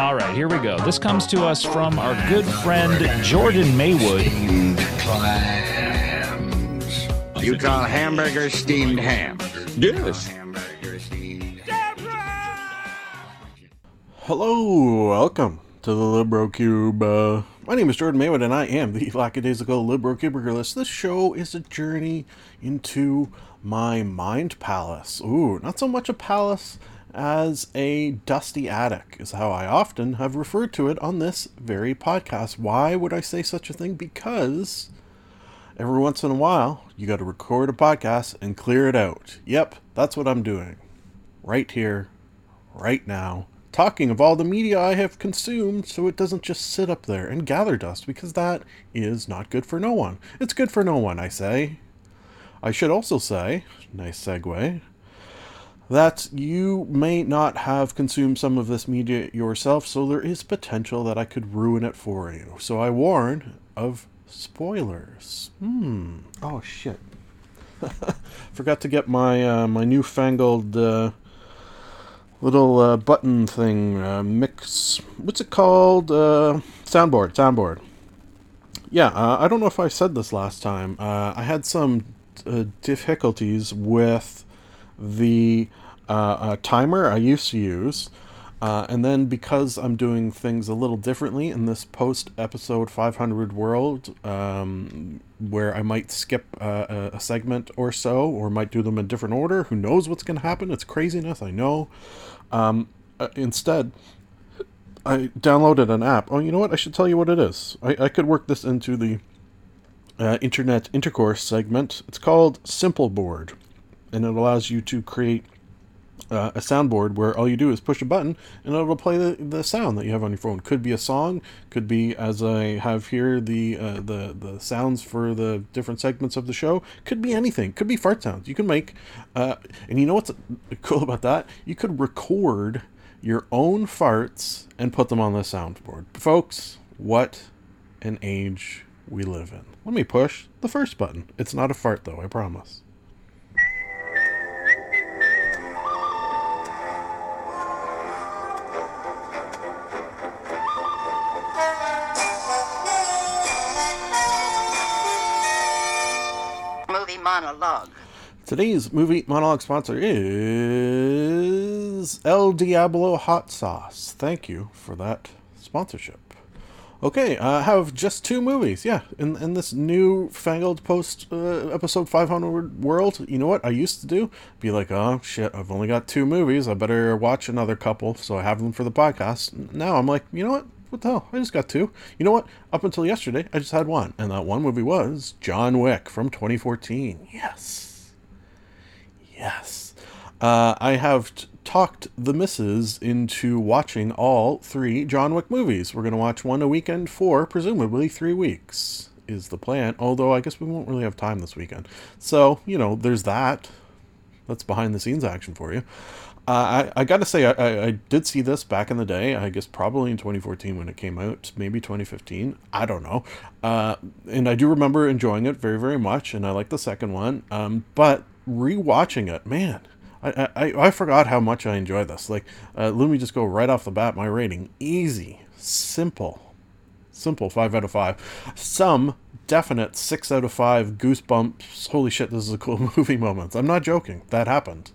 All right, here we go. This comes to us from our good friend Jordan Maywood. You call hamburgers steamed ham? Yes. Hello, welcome to the Libro Cube. Uh, my name is Jordan Maywood, and I am the lackadaisical Libro Cubiculist. This show is a journey into my mind palace. Ooh, not so much a palace as a dusty attic, is how I often have referred to it on this very podcast. Why would I say such a thing? Because every once in a while, you got to record a podcast and clear it out. Yep, that's what I'm doing. Right here, right now, talking of all the media I have consumed so it doesn't just sit up there and gather dust, because that is not good for no one. It's good for no one, I say. I should also say, nice segue, that you may not have consumed some of this media yourself, so there is potential that I could ruin it for you. So I warn of spoilers. Hmm. Oh shit. Forgot to get my uh, my newfangled uh, little uh, button thing uh, mix. What's it called? Uh, soundboard. Soundboard. Yeah, uh, I don't know if I said this last time. Uh, I had some uh, difficulties with the uh, uh, timer I used to use. Uh, and then because I'm doing things a little differently in this post episode 500 world, um, where I might skip uh, a- a segment or so, or might do them in different order, who knows what's going to happen? It's craziness, I know. Um, uh, instead, I downloaded an app. Oh, you know what? I should tell you what it is. I, I could work this into the uh, internet intercourse segment. It's called Simple Board, and it allows you to create uh, a soundboard where all you do is push a button and it'll play the, the sound that you have on your phone. Could be a song, could be as I have here the uh, the the sounds for the different segments of the show. Could be anything. Could be fart sounds. You can make, uh, and you know what's cool about that? You could record your own farts and put them on the soundboard, folks. What an age we live in. Let me push the first button. It's not a fart though. I promise. Monologue. Today's movie monologue sponsor is El Diablo Hot Sauce. Thank you for that sponsorship. Okay, I have just two movies. Yeah, in in this new fangled post uh, episode 500 world, you know what I used to do? Be like, oh shit, I've only got two movies. I better watch another couple so I have them for the podcast. Now I'm like, you know what? What the hell? I just got two. You know what? Up until yesterday, I just had one, and that one movie was John Wick from 2014. Yes. Yes. Uh, I have t- talked the misses into watching all three John Wick movies. We're going to watch one a weekend for presumably three weeks, is the plan. Although I guess we won't really have time this weekend. So, you know, there's that. That's behind the scenes action for you. Uh, I, I gotta say, I, I, did see this back in the day. I guess probably in 2014 when it came out, maybe 2015. I don't know. Uh, and I do remember enjoying it very, very much. And I like the second one. Um, but rewatching it, man, I, I, I forgot how much I enjoy this. Like, uh, let me just go right off the bat. My rating easy, simple, simple five out of five. Some definite six out of five goosebumps. Holy shit, this is a cool movie moments. I'm not joking. That happened.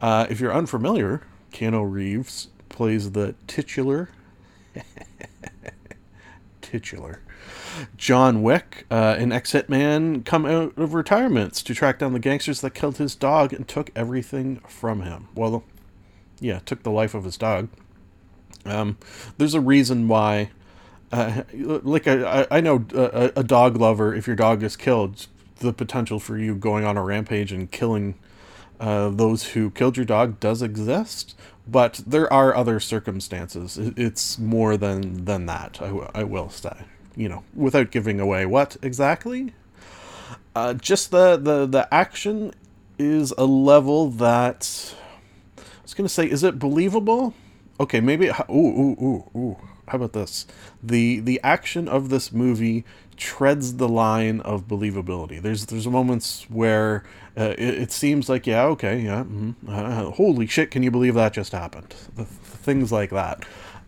Uh, if you're unfamiliar, Keanu Reeves plays the titular, titular John Wick, uh, an ex hitman, come out of retirements to track down the gangsters that killed his dog and took everything from him. Well, yeah, took the life of his dog. Um, there's a reason why. Uh, like I, I know a, a dog lover. If your dog is killed, the potential for you going on a rampage and killing uh, those who killed your dog does exist, but there are other circumstances. It's more than than that. I, w- I will say. you know, without giving away what exactly. Uh, just the, the the action is a level that I was gonna say, is it believable? Okay, maybe. Ooh, ooh, ooh, ooh. How about this? The the action of this movie treads the line of believability. There's there's moments where uh, it, it, seems like yeah, okay, yeah, mm-hmm, uh, holy shit, can you believe that just happened? The, the things like that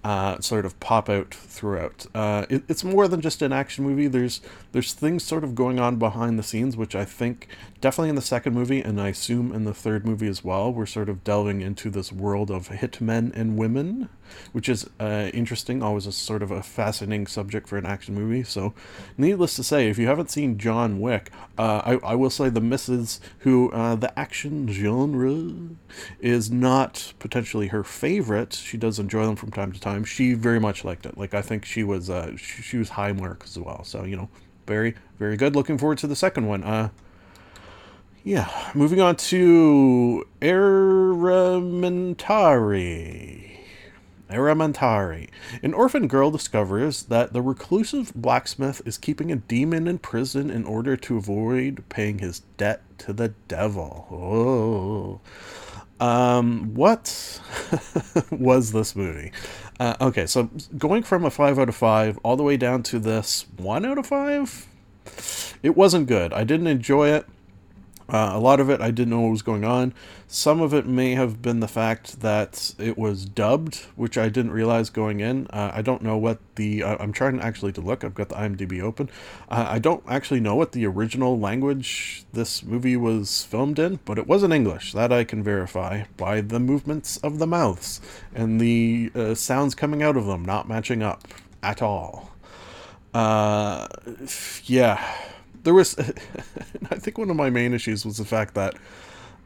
uh, sort of pop out throughout. Uh, it, it's more than just an action movie. There's there's things sort of going on behind the scenes, which I think definitely in the second movie, and I assume in the third movie as well, we're sort of delving into this world of hitmen and women, which is uh, interesting. Always a sort of a fascinating subject for an action movie. So, needless to say, if you haven't seen John Wick, uh, I, I will say the missus who uh, the action genre is not potentially her favorite. She does enjoy them from time to time time, she very much liked it. Like I think she was uh, she, she was high mark as well. So you know, very very good. Looking forward to the second one. Uh, yeah, moving on to Errementari. Errementari. An orphan girl discovers that the reclusive blacksmith is keeping a demon in prison in order to avoid paying his debt to the devil. Oh. Um, what was this movie? Uh, okay, so going from a 5 out of 5 all the way down to this 1 out of 5, it wasn't good. I didn't enjoy it. Uh, a lot of it I didn't know what was going on. Some of it may have been the fact that it was dubbed, which I didn't realize going in. Uh, I don't know what the. I'm trying actually to look. I've got the IMDb open. Uh, I don't actually know what the original language this movie was filmed in, but it was in English. That I can verify by the movements of the mouths and the uh, sounds coming out of them not matching up at all. Uh, yeah there was I think one of my main issues was the fact that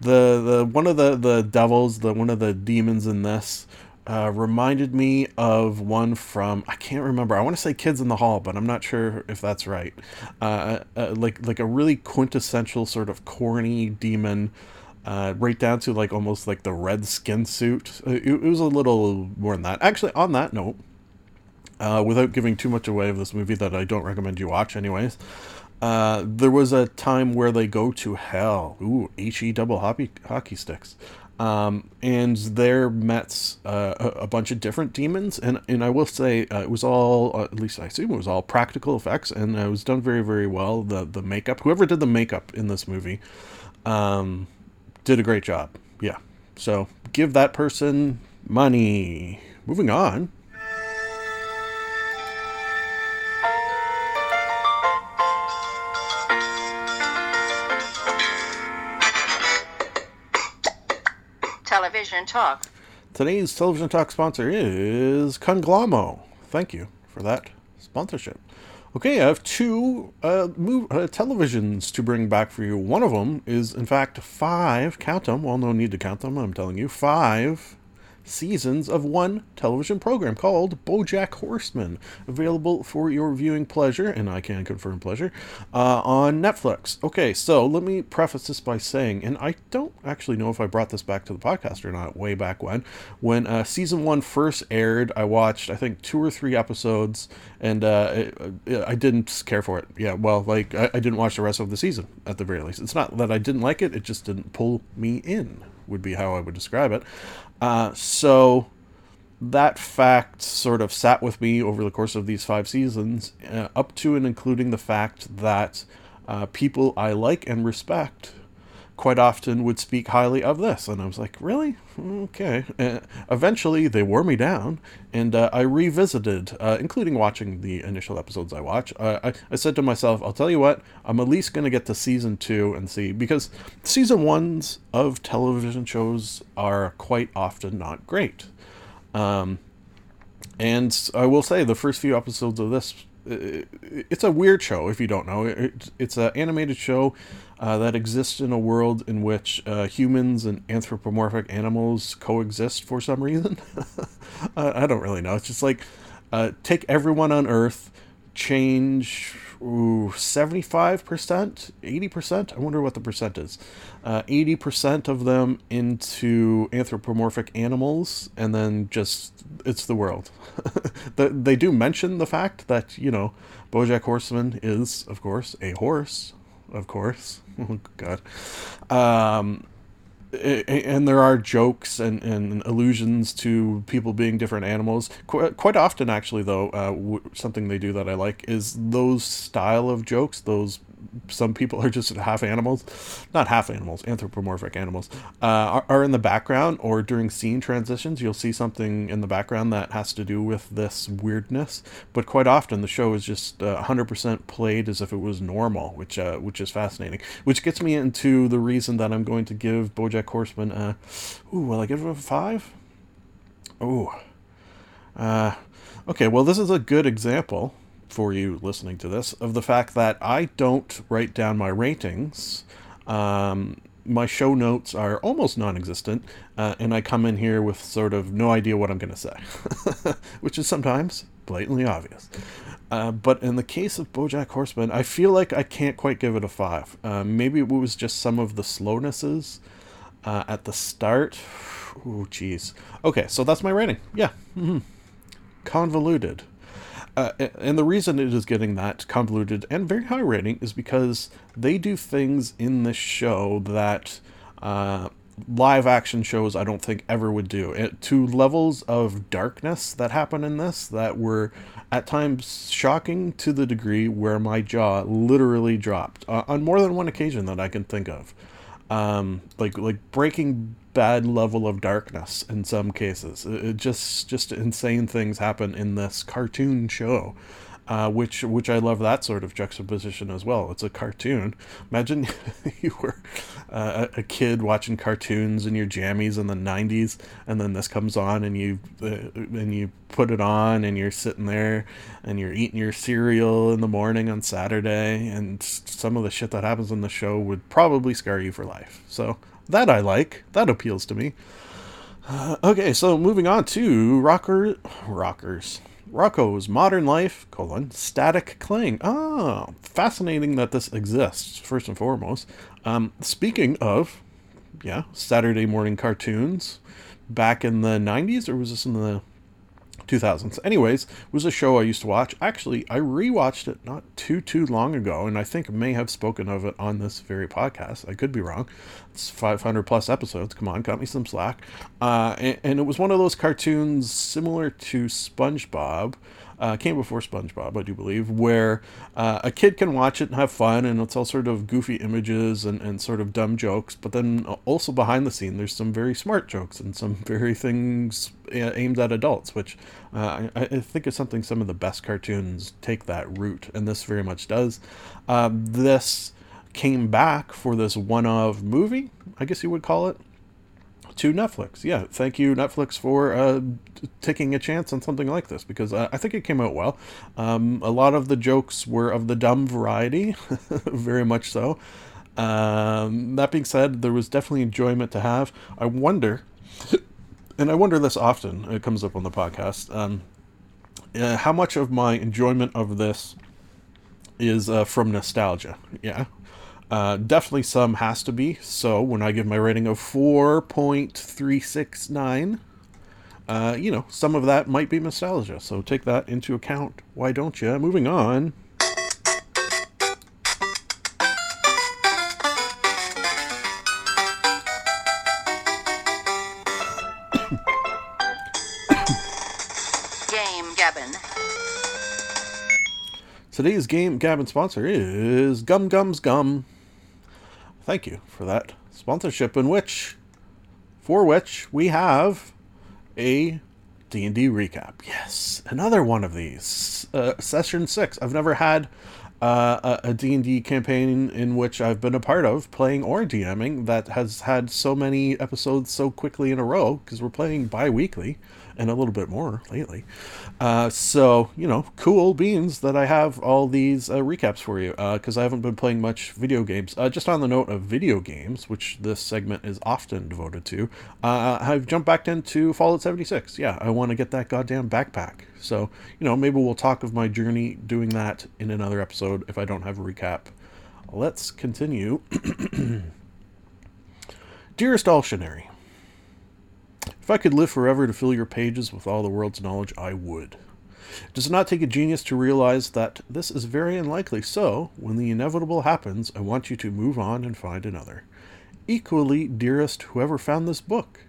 the the one of the the devils, the one of the demons in this uh, reminded me of one from I can't remember. I want to say Kids in the Hall, but I'm not sure if that's right. Uh, uh, like like a really quintessential sort of corny demon, uh, right down to like almost like the red skin suit. Uh, it, it was a little more than that. Actually, on that note, uh, without giving too much away of this movie that I don't recommend you watch, anyways. Uh, there was a time where they go to hell. Ooh, he double hockey hockey sticks. Um, and there met uh, a, a, bunch of different demons, and and I will say uh, it was all uh, at least I assume it was all practical effects, and it was done very very well. The the makeup, whoever did the makeup in this movie, um, did a great job. Yeah, so give that person money. Moving on. Talk. Today's Television Talk sponsor is Conglommo. Thank you for that sponsorship. Okay, I have two uh, move, uh, televisions to bring back for you. One of them is, in fact, five, count them, well, no need to count them, I'm telling you, five seasons of one television program called Bojack Horseman, available for your viewing pleasure, and I can confirm pleasure, uh, on Netflix. Okay, so let me preface this by saying, and I don't actually know if I brought this back to the podcast or not, way back when. When uh, season one first aired, I watched, I think, two or three episodes, and uh, it, I didn't care for it. Yeah, well, like, I, I didn't watch the rest of the season, at the very least. It's not that I didn't like it, it just didn't pull me in would be how I would describe it. Uh, so that fact sort of sat with me over the course of these five seasons, uh, up to and including the fact that uh, people I like and respect quite often would speak highly of this. And I was like, really? Okay. Uh, eventually, they wore me down, and uh, I revisited, uh, including watching the initial episodes I watched. I, I said to myself, I'll tell you what, I'm at least going to get to season two and see, because season ones of television shows are quite often not great. Um, and I will say, the first few episodes of this it's a weird show if you don't know. It, it's an animated show uh, that exists in a world in which uh, humans and anthropomorphic animals coexist for some reason. I don't really know. It's just like uh, take everyone on Earth, change ooh, 75%, 80%. I wonder what the percent is. Uh, 80% of them into anthropomorphic animals, and then just it's the world. The- they do mention the fact that, you know, Bojack Horseman is, of course, a horse. Of course. Oh, God. Um, and there are jokes and, and allusions to people being different animals. Qu- quite often, actually, though, uh, something they do that I like is those style of jokes. Those some people are just half animals, not half animals, anthropomorphic animals, uh, are, are in the background or during scene transitions. You'll see something in the background that has to do with this weirdness. But quite often, the show is just uh, 100% played as if it was normal, which uh, which is fascinating. Which gets me into the reason that I'm going to give BoJack Horseman a, ooh, will I give it a five? Ooh, uh, okay. Well, this is a good example for you listening to this of the fact that I don't write down my ratings. Um, my show notes are almost non-existent, uh, and I come in here with sort of no idea what I'm going to say, which is sometimes blatantly obvious. Uh, but in the case of BoJack Horseman, I feel like I can't quite give it a five. Uh, maybe it was just some of the slownesses uh, at the start. Oh, jeez. Okay, so that's my rating. Yeah. hmm Convoluted. Uh, and the reason it is getting that convoluted and very high rating is because they do things in this show that uh, live action shows I don't think ever would do. It, to levels of darkness that happen in this that were at times shocking to the degree where my jaw literally dropped uh, on more than one occasion that I can think of um, like like Breaking Bad level of darkness in some cases. It, it just just insane things happen in this cartoon show, uh, which which I love that sort of juxtaposition as well. It's a cartoon. Imagine you were uh, a kid watching cartoons in your jammies in the '90s, and then this comes on, and you uh, and you put it on, and you're sitting there, and you're eating your cereal in the morning on Saturday, and some of the shit that happens in the show would probably scar you for life. So that I like. That appeals to me. Uh, okay, so moving on to rocker rockers. Rocko's Modern Life, colon, Static Cling. Ah, fascinating that this exists, first and foremost. Um, speaking of, yeah, Saturday morning cartoons, back in the 90s, or was this in the 2000s. Anyways, was a show I used to watch. Actually, I rewatched it not too too long ago, and I think may have spoken of it on this very podcast. I could be wrong. It's 500 plus episodes. Come on, cut me some slack. Uh, and, and it was one of those cartoons similar to SpongeBob. Uh, came before SpongeBob, I do believe, where uh, a kid can watch it and have fun, and it's all sort of goofy images and, and sort of dumb jokes. But then also behind the scene, there's some very smart jokes and some very things uh, aimed at adults, which uh, I, I think is something some of the best cartoons take that route, and this very much does. Um, this came back for this one-of movie, I guess you would call it, to Netflix. Yeah, thank you Netflix for uh, taking a chance on something like this because uh, I think it came out well. Um, a lot of the jokes were of the dumb variety, very much so. Um, that being said, there was definitely enjoyment to have. I wonder, and I wonder this often. It comes up on the podcast. Um, uh, how much of my enjoyment of this is uh, from nostalgia? Yeah. Uh, definitely some has to be. So when I give my rating of 4.369, uh, you know, some of that might be nostalgia. So take that into account. Why don't you? Moving on. Game Gabbin. Today's game Gabbin sponsor is Gum Gums Gum. Thank you for that sponsorship in which for which we have a D&D recap. Yes, another one of these. Uh, session 6. I've never had uh, a, a D&D campaign in which I've been a part of playing or DMing that has had so many episodes so quickly in a row because we're playing bi-weekly and a little bit more lately. Uh, so, you know, cool beans that I have all these uh, recaps for you because I haven't been playing much video games. Uh, just on the note of video games, which this segment is often devoted to, uh, I've jumped back into Fallout 76. Yeah, I want to get that goddamn backpack. So, you know, maybe we'll talk of my journey doing that in another episode if I don't have a recap. Let's continue. Dearest Alshanary, if I could live forever to fill your pages with all the world's knowledge, I would. It does not take a genius to realize that this is very unlikely, so, when the inevitable happens, I want you to move on and find another. Equally, dearest whoever found this book,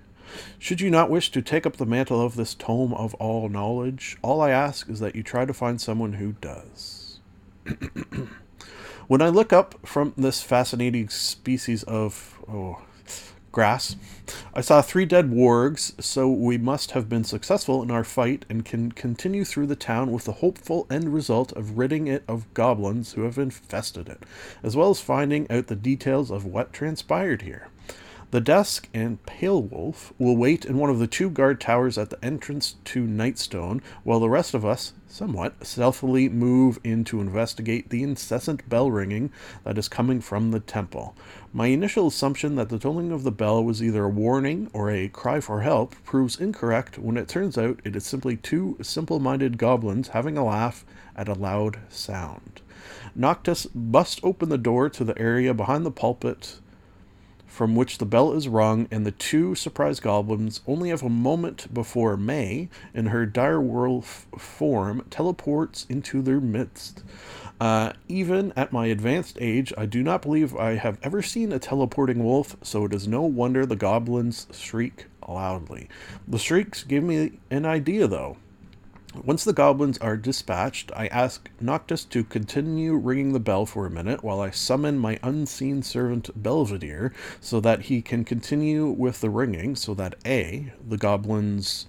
should you not wish to take up the mantle of this tome of all knowledge, all I ask is that you try to find someone who does. when I look up from this fascinating species of oh, grass, I saw three dead wargs, so we must have been successful in our fight and can continue through the town with the hopeful end result of ridding it of goblins who have infested it, as well as finding out the details of what transpired here. The Dusk and Pale Wolf will wait in one of the two guard towers at the entrance to Nightstone, while the rest of us, somewhat stealthily, move in to investigate the incessant bell ringing that is coming from the temple. My initial assumption that the tolling of the bell was either a warning or a cry for help proves incorrect when it turns out it is simply two simple minded goblins having a laugh at a loud sound. Noctis busts open the door to the area behind the pulpit from which the bell is rung, and the two surprise goblins only have a moment before May, in her direwolf form, teleports into their midst. Uh, even at my advanced age, I do not believe I have ever seen a teleporting wolf, so it is no wonder the goblins shriek loudly. The shrieks give me an idea, though. Once the goblins are dispatched, I ask Noctis to continue ringing the bell for a minute while I summon my unseen servant Belvedere so that he can continue with the ringing so that A, the goblins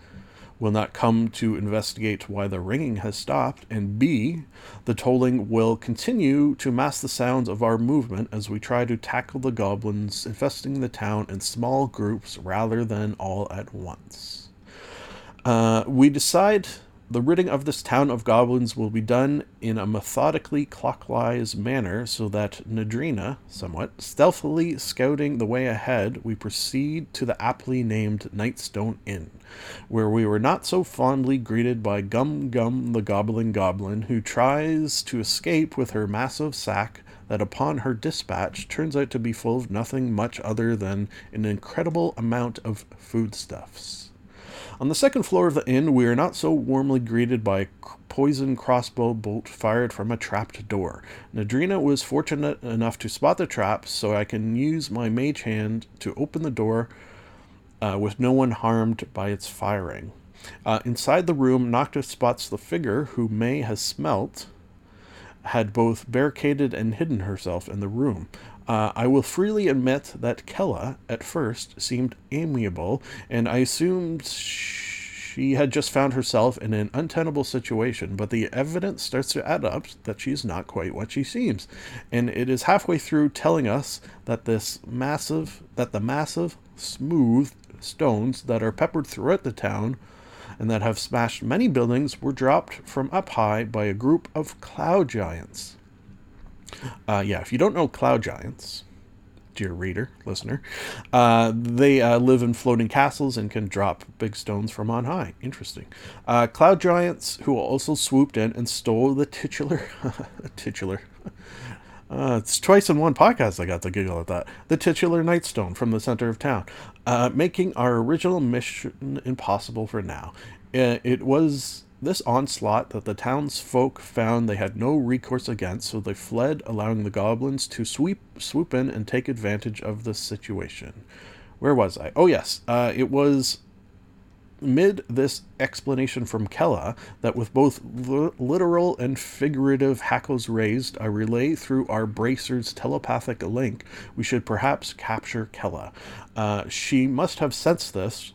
will not come to investigate why the ringing has stopped, and B, the tolling will continue to mask the sounds of our movement as we try to tackle the goblins infesting the town in small groups rather than all at once. Uh, we decide the ridding of this town of goblins will be done in a methodically clockwise manner so that Nadrina, somewhat stealthily scouting the way ahead, we proceed to the aptly named Nightstone Inn, where we were not so fondly greeted by Gum Gum the Goblin Goblin, who tries to escape with her massive sack that upon her dispatch turns out to be full of nothing much other than an incredible amount of foodstuffs. On the second floor of the inn, we are not so warmly greeted by a poison crossbow bolt fired from a trapped door. Nadrina was fortunate enough to spot the trap, so I can use my mage hand to open the door uh, with no one harmed by its firing. Uh, inside the room, Noctis spots the figure who May has smelt had both barricaded and hidden herself in the room. Uh, I will freely admit that Kella, at first, seemed amiable, and I assumed she had just found herself in an untenable situation, but the evidence starts to add up that she's not quite what she seems. And it is halfway through telling us that this massive, that the massive, smooth stones that are peppered throughout the town and that have smashed many buildings were dropped from up high by a group of cloud giants. Uh, yeah, if you don't know cloud giants, dear reader, listener, uh, they uh, live in floating castles and can drop big stones from on high. Interesting. Uh, cloud giants who also swooped in and stole the titular, titular. Uh, it's twice in one podcast I got to giggle at that. The titular Nightstone from the center of town, uh, making our original mission impossible for now. It was this onslaught that the townsfolk found they had no recourse against, so they fled, allowing the goblins to sweep swoop in and take advantage of the situation. Where was I? Oh yes, uh, it was mid this explanation from Kella that with both l- literal and figurative hackles raised, I relay through our bracer's telepathic link, we should perhaps capture Kella. Uh, she must have sensed this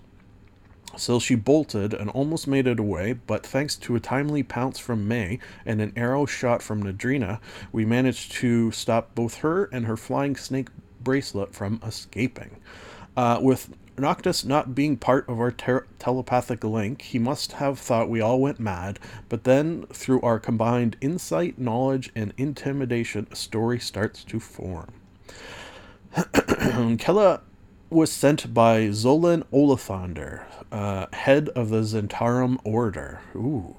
so she bolted and almost made it away, but thanks to a timely pounce from May and an arrow shot from Nadrina, we managed to stop both her and her flying snake bracelet from escaping. Uh, with Noctis not being part of our ter- telepathic link, he must have thought we all went mad, but then, through our combined insight, knowledge, and intimidation, a story starts to form. Kella was sent by Xolkin Alassandar, uh, head of the Zhentarim Order. Ooh.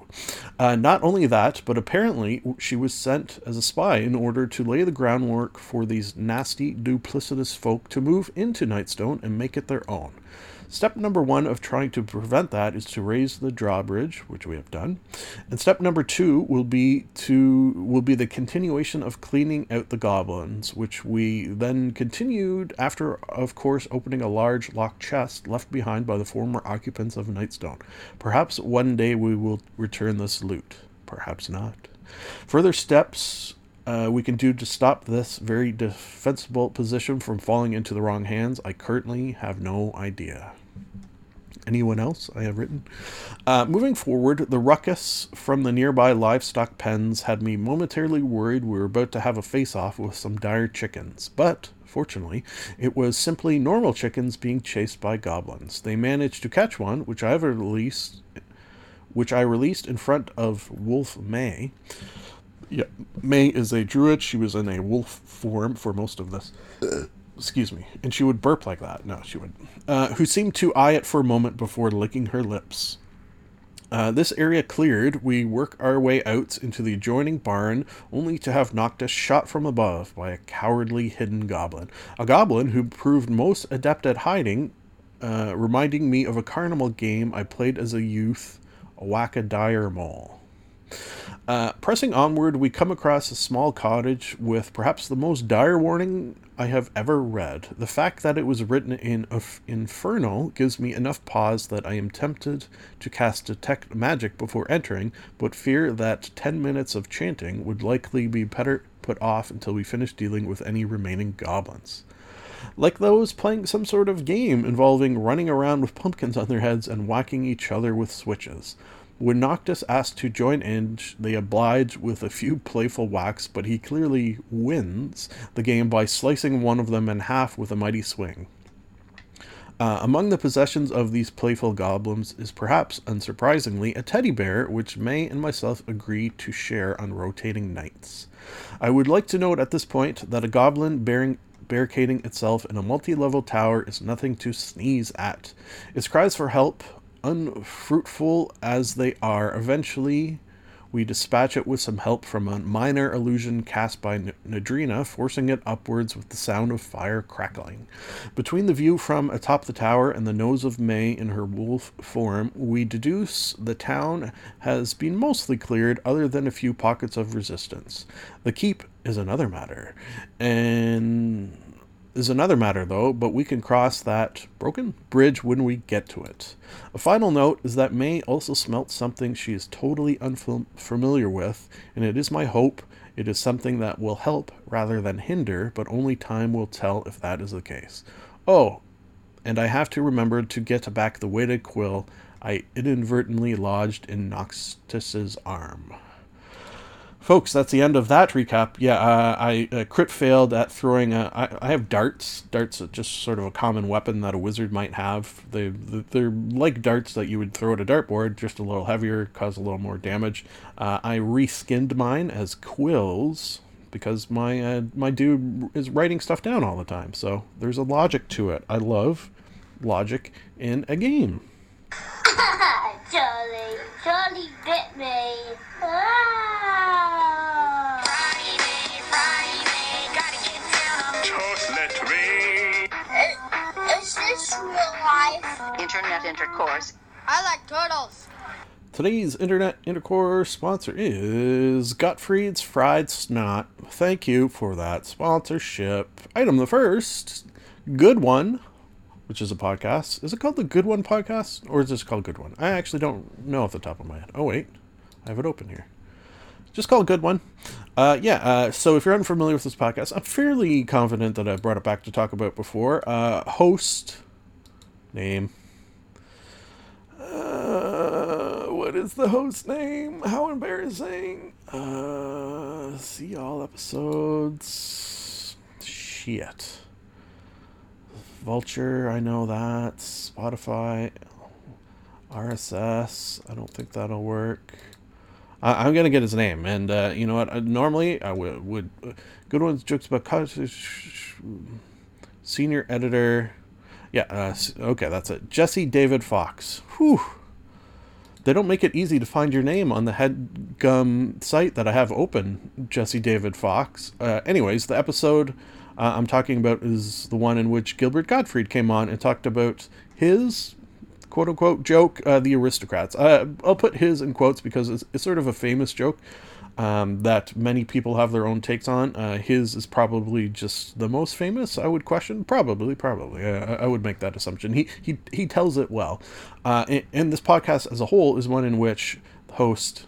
Uh, not only that, but apparently she was sent as a spy in order to lay the groundwork for these nasty, duplicitous folk to move into Nightstone and make it their own. Step number one of trying to prevent that is to raise the drawbridge, which we have done. And step number two will be to will be the continuation of cleaning out the goblins, which we then continued after, of course, opening a large locked chest left behind by the former occupants of Nightstone. Perhaps one day we will return this loot. Perhaps not. Further steps uh, we can do to stop this very defensible position from falling into the wrong hands, I currently have no idea. Anyone else I have written? Uh, moving forward, the ruckus from the nearby livestock pens had me momentarily worried we were about to have a face off with some dire chickens. But, fortunately, it was simply normal chickens being chased by goblins. They managed to catch one, which I released, which I released in front of Wolf May. Yeah, May is a druid. She was in a wolf form for most of this. Excuse me. And she would burp like that. No, she would. Uh, who seemed to eye it for a moment before licking her lips. Uh, this area cleared, we work our way out into the adjoining barn, only to have Noctis shot from above by a cowardly hidden goblin. A goblin who proved most adept at hiding, uh, reminding me of a carnival game I played as a youth, a Whack-a-Dire Mole. Uh, pressing onward, we come across a small cottage with perhaps the most dire warning I have ever read. The fact that it was written in Inf- Infernal gives me enough pause that I am tempted to cast Detect Magic before entering, but fear that 10 minutes of chanting would likely be better put off until we finish dealing with any remaining goblins. Like those playing some sort of game involving running around with pumpkins on their heads and whacking each other with switches. When Noctis asks to join in, they oblige with a few playful whacks, but he clearly wins the game by slicing one of them in half with a mighty swing. Uh, among the possessions of these playful goblins is perhaps, unsurprisingly, a teddy bear, which May and myself agree to share on rotating nights. I would like to note at this point that a goblin bearing barricading itself in a multi level tower is nothing to sneeze at. Its cries for help unfruitful as they are, eventually we dispatch it with some help from a minor illusion cast by Nadrina, forcing it upwards with the sound of fire crackling. Between the view from atop the tower and the nose of May in her wolf form, we deduce the town has been mostly cleared, other than a few pockets of resistance. The keep is another matter, and is another matter, though, but we can cross that broken bridge when we get to it. A final note is that May also smelt something she is totally unfamiliar with, and it is my hope it is something that will help rather than hinder, but only time will tell if that is the case. Oh, and I have to remember to get back the weighted quill I inadvertently lodged in Noctis's arm. Folks, that's the end of that recap. Yeah, uh, I uh, crit failed at throwing. A, I, I have darts. Darts are just sort of a common weapon that a wizard might have. They they're like darts that you would throw at a dartboard, just a little heavier, cause a little more damage. Uh, I reskinned mine as quills because my uh, my dude is writing stuff down all the time. So there's a logic to it. I love logic in a game. Charlie, Charlie bit me. Internet intercourse. I like turtles. Today's internet intercourse sponsor is Gottfried's Fried Snot. Thank you for that sponsorship. Item the first, Good One, which is a podcast. Is it called the Good One podcast or is this called Good One? I actually don't know off the top of my head. Oh wait, I have it open here. Just call it Good One. Uh, yeah. Uh, so if you're unfamiliar with this podcast, I'm fairly confident that I've brought it back to talk about before. Uh, host name. Uh, what is the host name? How embarrassing. Uh, see all episodes. Shit. Vulture, I know that. Spotify, RSS, I don't think that'll work. I, I'm gonna get his name, and uh, you know what? Uh, normally, I would uh, good ones jokes about. Senior editor, yeah. Uh, okay, that's it. Jesse David Fox. Whew. They don't make it easy to find your name on the headgum site that I have open, Jesse David Fox. Uh, anyways, the episode uh, I'm talking about is the one in which Gilbert Gottfried came on and talked about his quote unquote joke, uh, The Aristocrats. Uh, I'll put his in quotes because it's, it's sort of a famous joke um, that many people have their own takes on. Uh, his is probably just the most famous, I would question. Probably, probably. Uh, I would make that assumption. He, he, he tells it well. Uh, and, and this podcast as a whole is one in which host,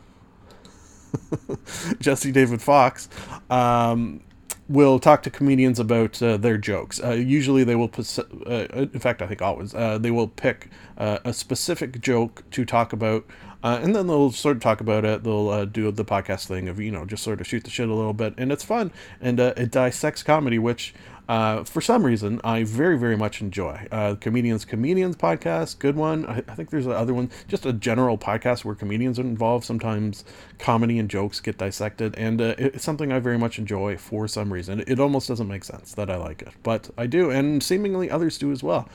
Jesse David Fox, um, will talk to comedians about uh, their jokes. Uh, usually, they will put. Uh, in fact, I think always uh, they will pick uh, a specific joke to talk about, uh, and then they'll sort of talk about it. They'll uh, do the podcast thing of you know just sort of shoot the shit a little bit, and it's fun and uh, it dissects comedy, which. Uh, for some reason, I very, very much enjoy. Uh, Comedians Comedians podcast, good one. I, I think there's another one, just a general podcast where comedians are involved. Sometimes comedy and jokes get dissected, and uh, it's something I very much enjoy for some reason. It almost doesn't make sense that I like it, but I do, and seemingly others do as well.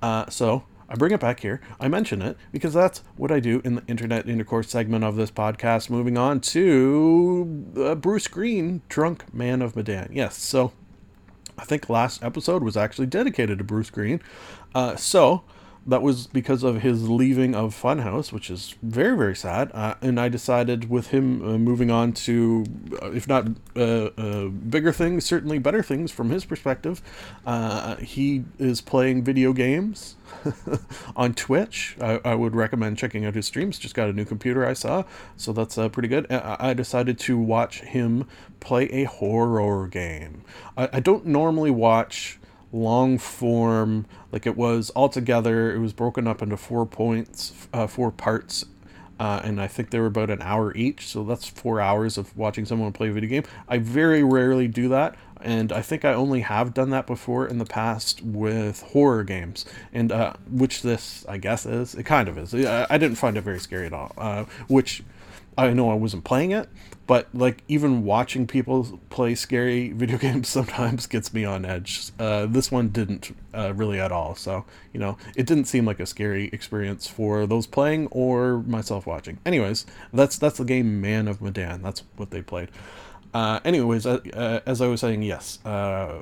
Uh, so I bring it back here. I mention it because that's what I do in the internet intercourse segment of this podcast. Moving on to uh, Bruce Greene, Drunk Man of Medan. Yes, so I think last episode was actually dedicated to Bruce Greene. Uh, so that was because of his leaving of Funhaus, which is very, very sad. Uh, and I decided with him uh, moving on to, uh, if not uh, uh, bigger things, certainly better things from his perspective. Uh, he is playing video games on Twitch. I, I would recommend checking out his streams. Just got a new computer I saw, so that's uh, pretty good. I, decided to watch him play a horror game. I, I don't normally watch long form like it was all together it was broken up into four points uh, four parts uh, and I think they were about an hour each, so that's four hours of watching someone play a video game. I very rarely do that, and I think I only have done that before in the past with horror games, and uh, which this I guess is. It kind of is. I, I didn't find it very scary at all. Uh, which I know I wasn't playing it, but like even watching people play scary video games sometimes gets me on edge. Uh, this one didn't uh, really at all. So you know, it didn't seem like a scary experience for those playing or myself watching. Anyways, that's that's the game Man of Medan. That's what they played. Uh, anyways, uh, uh, as I was saying, yes, uh,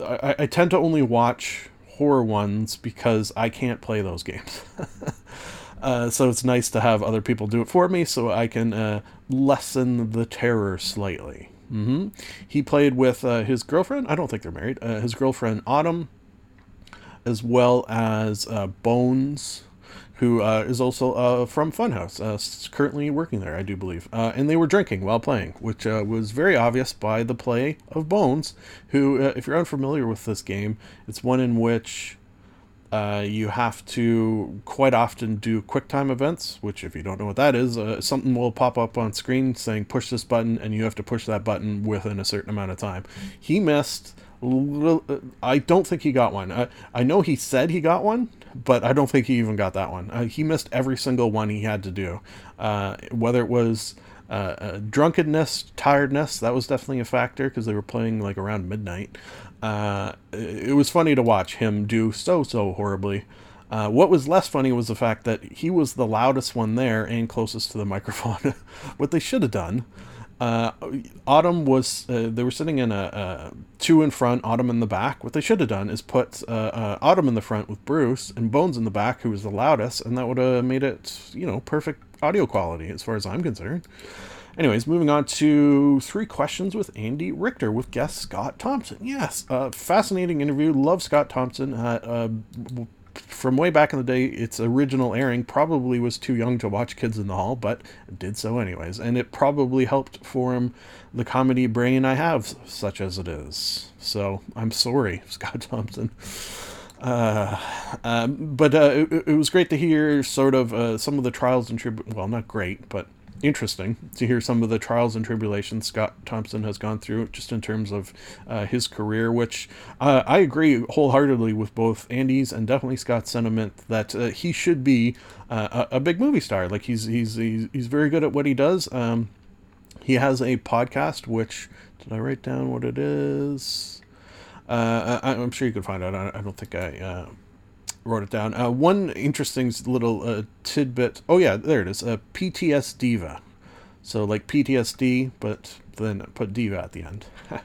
I, I tend to only watch horror ones because I can't play those games. Uh, so it's nice to have other people do it for me so I can uh, lessen the terror slightly. hmm He played with uh, his girlfriend. I don't think they're married. Uh, his girlfriend Autumn, as well as uh, Bones, who is also from Funhaus, uh, currently working there, I do believe. And they were drinking while playing, which was very obvious by the play of Bones, who, if you're unfamiliar with this game, it's one in which uh, you have to quite often do QuickTime events, which, if you don't know what that is, uh, something will pop up on screen saying push this button, and you have to push that button within a certain amount of time. He missed. uh, I don't think he got one. I, I know he said he got one, but I don't think he even got that one. Uh, he missed every single one he had to do. Uh, whether it was uh, drunkenness, tiredness, that was definitely a factor because they were playing like around midnight. Uh, it was funny to watch him do so, so horribly. Uh, what was less funny was the fact that he was the loudest one there and closest to the microphone. what they should have done. Uh, Autumn was, uh, they were sitting in a, a two in front, Autumn in the back. What they should have done is put uh, uh, Autumn in the front with Bruce and Bones in the back, who was the loudest, and that would have made it, you know, perfect audio quality as far as I'm concerned. Anyways, moving on to three questions with Andy Richter with guest Scott Thompson. Yes, uh, fascinating interview. Love Scott Thompson. From way back in the day, its original airing probably was too young to watch Kids in the Hall, but did so anyways, and it probably helped form the comedy brain I have, such as it is. So I'm sorry, Scott Thompson. Uh, um, but uh, it, it was great to hear sort of uh, some of the trials and tribulations. Well, not great, but interesting to hear some of the trials and tribulations Scott Thompson has gone through, just in terms of uh, his career. Which uh, I agree wholeheartedly with both Andy's and definitely Scott's sentiment that uh, he should be uh, a, a, big movie star. Like he's he's he's, he's very good at what he does. Um, he has a podcast, which did I write down what it is? Uh, I, am sure you can find out. I, I don't think I uh, wrote it down. Uh, one interesting little uh, tidbit. Oh yeah, there it is. Uh, PTS Diva. So like PTSD, but then put Diva at the end,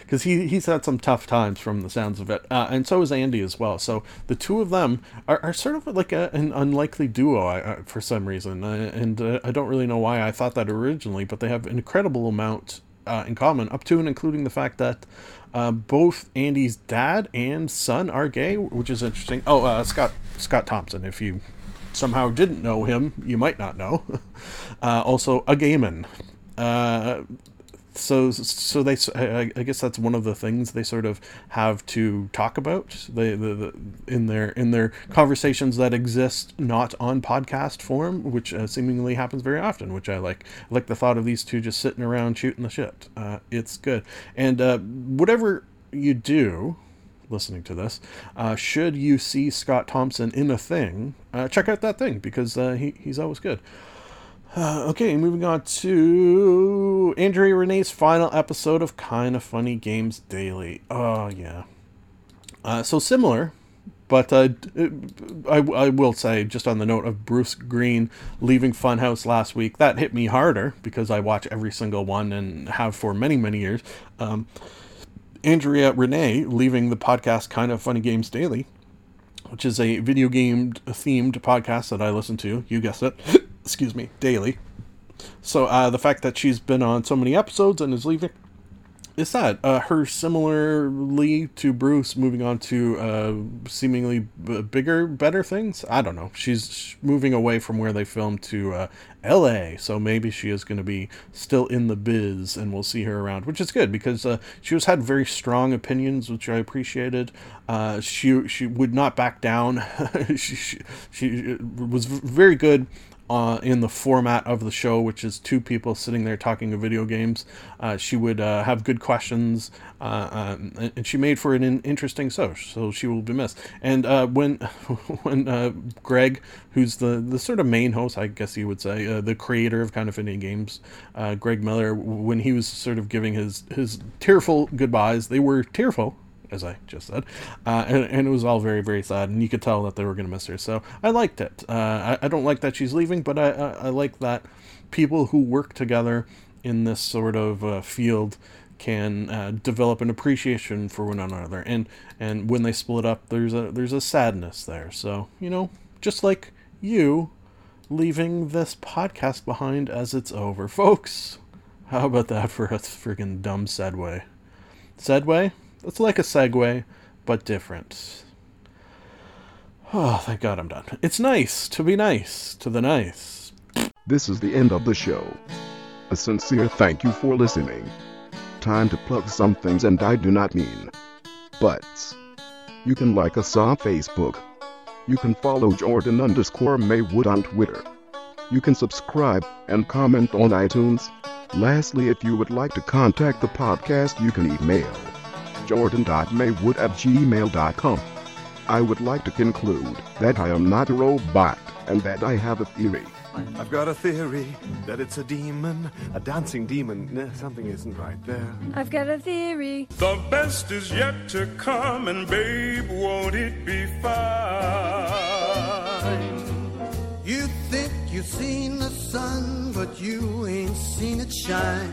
because he he's had some tough times from the sounds of it, uh, and so is Andy as well. So the two of them are, are sort of like a, an unlikely duo I, for some reason, uh, and uh, I don't really know why I thought that originally, but they have an incredible amount uh, in common, up to and including the fact that uh, both Andy's dad and son are gay, which is interesting. Oh, uh, Scott Scott Thompson. If you somehow didn't know him, you might not know. Uh, also, a gay man. So so they I, I, guess that's one of the things they sort of have to talk about. They the, the, in their in their conversations that exist not on podcast form which uh, seemingly happens very often which I like. I like the thought of these two just sitting around shooting the shit. Uh, it's good. And uh, whatever you do listening to this uh, should you see Scott Thompson in a thing uh, check out that thing because uh, he, he's always good uh, okay, moving on to Andrea Rene's final episode of Kinda Funny Games Daily. Oh, yeah. Uh, so similar, but uh, I, I will say, just on the note of Bruce Greene leaving Funhaus last week, that hit me harder because I watch every single one and have for many, many years. Um, Andrea Rene leaving the podcast Kinda Funny Games Daily, which is a video game themed podcast that I listen to. You guessed it. excuse me, daily. So uh, the fact that she's been on so many episodes and is leaving is sad. Uh, her similarly to Bruce moving on to uh, seemingly b- bigger, better things. I don't know. She's moving away from where they filmed to uh, L.A. So maybe she is going to be still in the biz, and we'll see her around, which is good because uh, she has had very strong opinions, which I appreciated. Uh, she she would not back down. she, she she was very good uh, in the format of the show, which is two people sitting there talking of video games. Uh, she would uh, have good questions, um, and she made for an interesting show. So she will be missed. And uh, when when Greg, who's the the sort of main host, I guess you would say, the creator of Kinda Funny Games, Greg Miller, when he was sort of giving his his tearful goodbyes, they were tearful as I just said, uh, and, and, it was all very, very sad, and you could tell that they were going to miss her. So I liked it. Uh, I, I, don't like that she's leaving, but I, I, I, like that people who work together in this sort of uh, field can uh, develop an appreciation for one another, and and when they split up, there's a there's a sadness there. So you know, just like you leaving this podcast behind as it's over, folks. How about that for a friggin' dumb segue? Segue? It's like a segue, but different. Oh, thank God I'm done. It's nice to be nice to the nice. This is the end of the show. A sincere thank you for listening. Time to plug some things, and I do not mean butts. You can like us on Facebook. You can follow Jordan underscore Maywood on Twitter. You can subscribe and comment on iTunes. Lastly, if you would like to contact the podcast, you can email jordan.maywood at gmail.com. I would like to conclude that I am not a robot and that I have a theory. I've got a theory that it's a demon, a dancing demon. Nah, something isn't right there. I've got a theory. The best is yet to come, and babe, won't it be fine? You think you've seen the sun, but you ain't seen it shine.